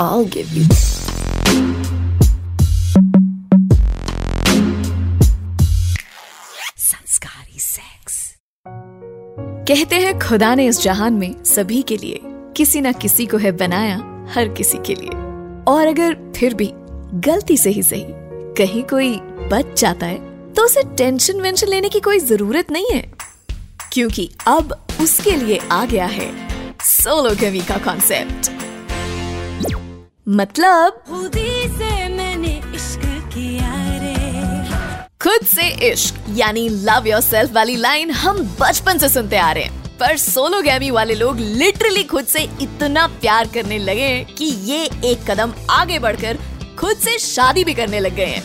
I'll give you. संस्कारी sex कहते हैं, खुदा ने इस जहान में सभी के लिए किसी ना किसी को है बनाया हर किसी के लिए। और अगर फिर भी गलती से ही सही कहीं कोई बच जाता है तो उसे टेंशन वेंशन लेने की कोई ज़रूरत नहीं है। क्योंकि अब उसके लिए आ गया है सोलो कवि का कॉन्सेप्ट मतलब खुदी से मैंने इश्क किया रे। खुद से इश्क यानी लव योर सेल्फ वाली लाइन हम बचपन से सुनते आ रहे हैं। पर सोलो गैमी वाले लोग लिटरली खुद से इतना प्यार करने लगे कि ये एक कदम आगे बढ़कर खुद से शादी भी करने लग गए हैं।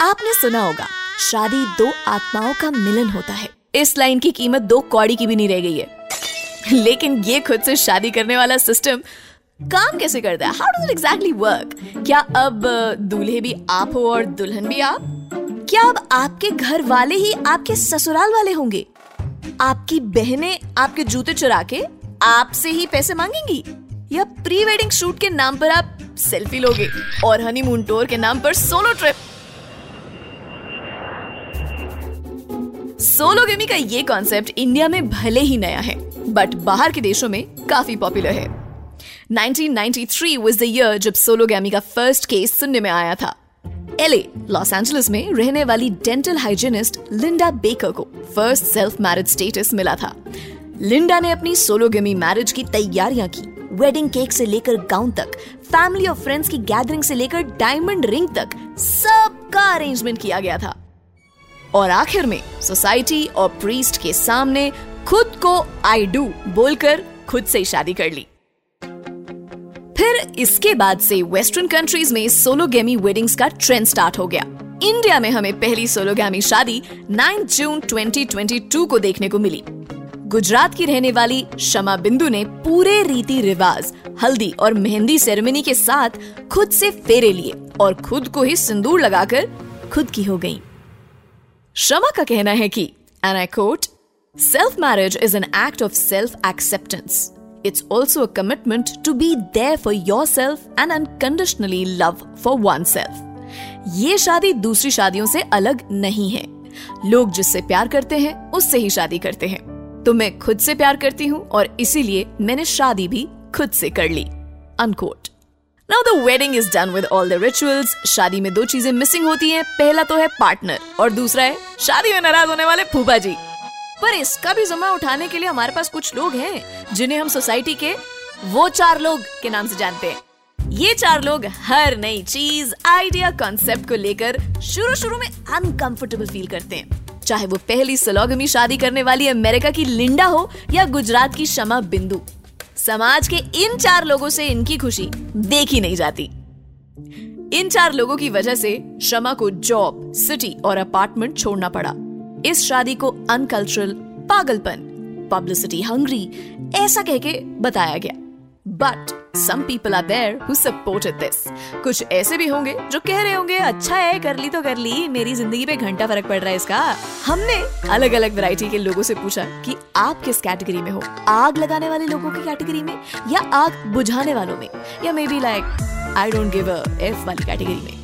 आपने सुना होगा शादी दो आत्माओं का मिलन होता है। इस लाइन की कीमत दो कौड़ी की भी नहीं रह गई है। लेकिन ये खुद से शादी करने वाला सिस्टम काम कैसे करता है? How does it exactly work क्या अब दूल्हे भी आप हो और दुल्हन भी आप? क्या अब आपके घर वाले ही आपके ससुराल वाले होंगे? आपकी बहनें आपके जूते चुरा के आपसे ही पैसे मांगेंगी? या प्री वेडिंग शूट के नाम पर आप सेल्फी लोगे और हनीमून टूर के नाम पर सोलो ट्रिप सोलो गेमी का ये कॉन्सेप्ट इंडिया में भले ही नया है बट बाहर के देशों में काफ़ी पॉपुलर है। 1993 was the year जब सोलोगैमी का फ़र्स्ट केस सुनने में आया था। एलए लॉस एंजलिस में रहने वाली डेंटल हाइजीनिस्ट लिंडा बेकर को फ़र्स्ट सेल्फ मैरिज स्टेटस मिला था। लिंडा ने अपनी सोलोगेमी मैरिज की तैयारियाँ की। वेडिंग केक से लेकर गाउन तक फैमिली और फ्रेंड्स की गैदरिंग से लेकर डायमंड रिंग तक, सबका अरेंजमेंट किया गया था। और आखिर में सोसाइटी और प्रीस्ट के सामने खुद को आई डू बोलकर खुद से शादी कर ली। फिर इसके बाद से वेस्टर्न कंट्रीज़ में सोलोगेमी वेडिंग्स का ट्रेंड स्टार्ट हो गया। इंडिया में हमें पहली सोलोगेमी शादी 9 जून 2022 को देखने को मिली। गुजरात की रहने वाली शमा बिंदु ने पूरे रीति रिवाज, हल्दी और मेहंदी सेरेमनी के साथ खुद से फेरे लिए और खुद को ही सिंदूर लगाकर खुद की हो गई। शमा का कहना है कि and I quote self marriage is an act of self acceptance It's also a commitment to be there for yourself and unconditionally love for oneself. ये शादी दूसरी शादियों से अलग नहीं है। लोग जिससे प्यार करते हैं, उससे ही शादी करते हैं। तो मैं खुद से प्यार करती हूँ और इसीलिए मैंने शादी भी खुद से कर ली। Unquote now the wedding is done with all the rituals शादी में दो चीज़ें मिसिंग होती हैं। पहला तो है पार्टनर और दूसरा है शादी में नाराज़ होने वाले फूफा जी। पर इसका भी जिम्मा उठाने के लिए हमारे पास कुछ लोग हैं, जिन्हें हम सोसाइटी के वो चार लोग के नाम से जानते हैं। ये चार लोग हर नई चीज़, आइडिया कॉन्सेप्ट को लेकर शुरू शुरू में अनकंफर्टेबल फील करते हैं। चाहे वो पहली सलोगमी शादी करने वाली अमेरिका की लिंडा हो या गुजरात की शमा बिंदु। समाज के इन चार लोगों से इनकी खुशी देखी नहीं जाती। इन चार लोगों की वजह से शमा को जॉब सिटी और अपार्टमेंट छोड़ना पड़ा। इस शादी को अनकल्चरल पागलपन पब्लिसिटी हंग्री ऐसा कह के बताया गया। But some people are there who supported this कुछ ऐसे भी होंगे जो कह रहे होंगे अच्छा है, कर ली तो कर ली, मेरी ज़िंदगी पे घंटा फ़र्क पड़ रहा है इसका। हमने अलग अलग वैरायटी के लोगों से पूछा कि आप किस कैटेगरी में हो? आग लगाने वाले लोगों की कैटेगरी में या आग बुझाने वालों में? या maybe like I don't give a F वाली कैटेगरी में।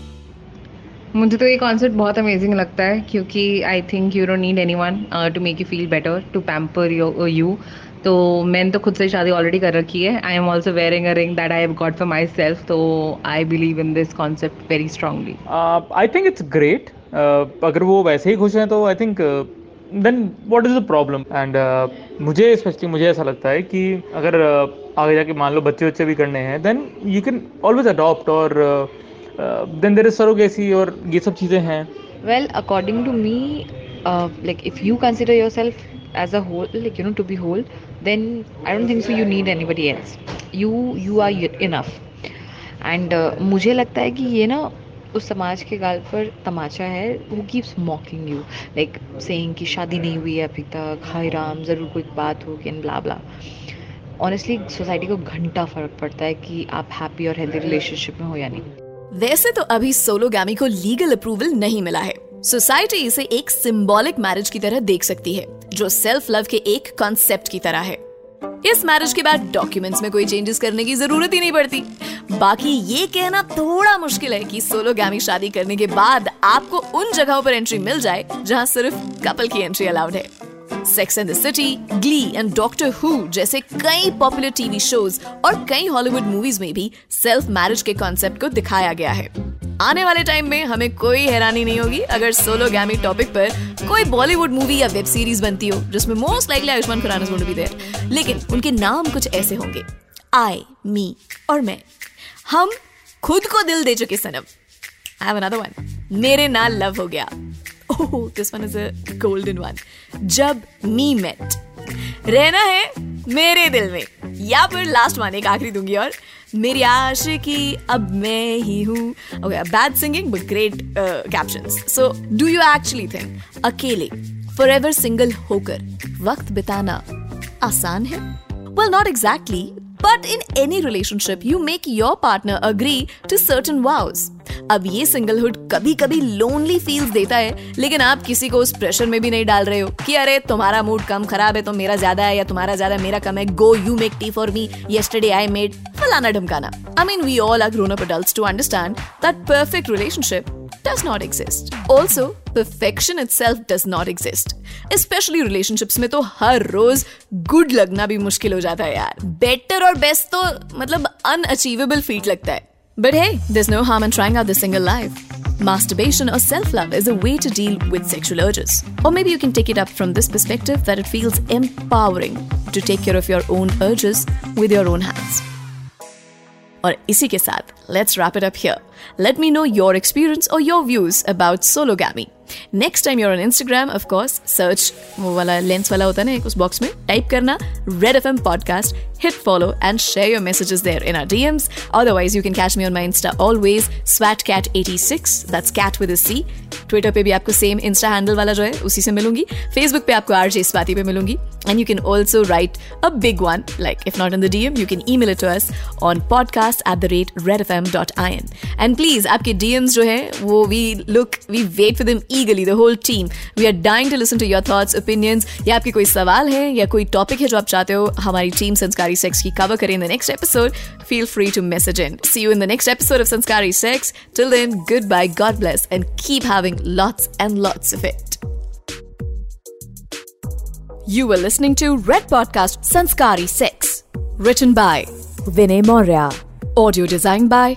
मुझे तो ये कॉन्सेप्ट बहुत अमेजिंग लगता है क्योंकि I think you don't need anyone to make you feel better to pamper you तो मैंने तो खुद से शादी ऑलरेडी कर रखी है. I am also wearing a ring that I have got for myself तो I believe in this concept very strongly I think it's great अगर वो वैसे ही खुश हैं तो I think then what is the problem and मुझे specially मुझे ऐसा लगता है कि अगर uh, आगे जाके मान लो बच्चे बच्चे भी करने हैं then you can always adopt और देन देर इज़ सरोगेसी और ये सब चीज़ें हैं। Well according to me like if you consider yourself as a whole like you know to be whole then i don't think so you need anybody else. You you are enough. Uh, मुझे लगता है कि ये ना उस समाज के गाल पर तमाचा है वो keeps mocking you like saying कि शादी नहीं हुई है अभी तक हाय राम ज़रूर कोई बात होगी and blah blah honestly society को घंटा फ़र्क पड़ता है कि आप हैप्पी और हेल्दी रिलेशनशिप में हो या नहीं। वैसे तो अभी सोलोगामी को लीगल अप्रूवल नहीं मिला है। सोसाइटी इसे एक सिंबॉलिक मैरिज की तरह देख सकती है, जो सेल्फ लव के एक कॉन्सेप्ट की तरह है। इस मैरिज के बाद डॉक्यूमेंट्स में कोई चेंजेस करने की ज़रूरत ही नहीं पड़ती। बाकी ये कहना थोड़ा मुश्किल है कि सोलोगामी शादी करने के बाद आपको उन जगहों पर एंट्री मिल जाए, जहाँ सिर्फ़ कपल की एंट्री अलाउड है। Sex and the city glee and doctor who जैसे कई पॉपुलर टीवी शोज़ और कई हॉलीवुड मूवीज़ में भी सेल्फ मैरिज के कॉन्सेप्ट को दिखाया गया है। आने वाले टाइम में हमें कोई हैरानी नहीं होगी अगर सोलो गैमी टॉपिक पर कोई बॉलीवुड मूवी या वेब सीरीज़ बनती हो, जिसमें most likely Ayushmann Khurrana going भी देयर लेकिन उनके नाम कुछ ऐसे होंगे। आई मी और मैं। हम खुद को Dil De Chuke Sanam. I have another one मेरे नाल लव हो गया। ओह this one is a golden one Jab we met रहना है मेरे दिल में. या फिर लास्ट वन एक आखिरी दूँगी और मेरी आशिकी अब मैं ही हूँ. Okay bad singing but great captions so do you actually think अकेले फॉर सिंगल होकर वक्त बिताना आसान है? Well not exactly but in any relationship you make your partner agree to certain vows अब ये सिंगलहुड कभी कभी लोनली फील्स देता है लेकिन आप किसी को उस प्रेशर में भी नहीं डाल रहे हो कि अरे तुम्हारा मूड कम खराब है तो मेरा ज़्यादा है या तुम्हारा ज़्यादा मेरा कम है go you make tea for me yesterday I made फलाना ढमकाना I mean we all are grown up adults to understand that perfect relationship does not exist. Also, perfection itself does not exist. Especially relationships में तो हर रोज good लगना भी मुश्किल हो जाता है यार बेटर और बेस्ट तो मतलब अनअचीवेबल फीट लगता है But hey, there's no harm in trying out the single life. Masturbation or self love is a way to deal with sexual urges. Or maybe you can take it up from this perspective that it feels empowering to take care of your own urges with your own hands. और इसी के साथ let's wrap it up here Let me know your experience और your views about sologamy next time you're on Instagram of course search वो वाला lens वाला होता है ना एक उस बॉक्स में टाइप करना Red F M podcast hit follow and share your messages there in our DMs. Otherwise, you can catch me on my Insta always, swatcat86. That's cat with a C. Twitter पे भी आपको same Insta handle वाला जो है उसी से मिलूँगी Facebook पे आपको आरजे स्वाति पे मिलूँगी and you can also write a big one like if not in the DM you can email it to us on podcast at the rate Red F M dot I N and please आपके DMs जो है वो we look we wait for them eagerly the whole team we are dying to listen to your thoughts opinions या आपके कोई सवाल है या कोई टॉपिक है जो आप चाहते हो हमारी टीम संस्कारी सेक्स की कवर करें in the next episode feel free to message in see you in the next episode of Sanskari sex till then goodbye God bless and keep having lots and lots of it. You were listening to Red Podcast Sanskari Sex, written by Vinay Maurya, audio designed by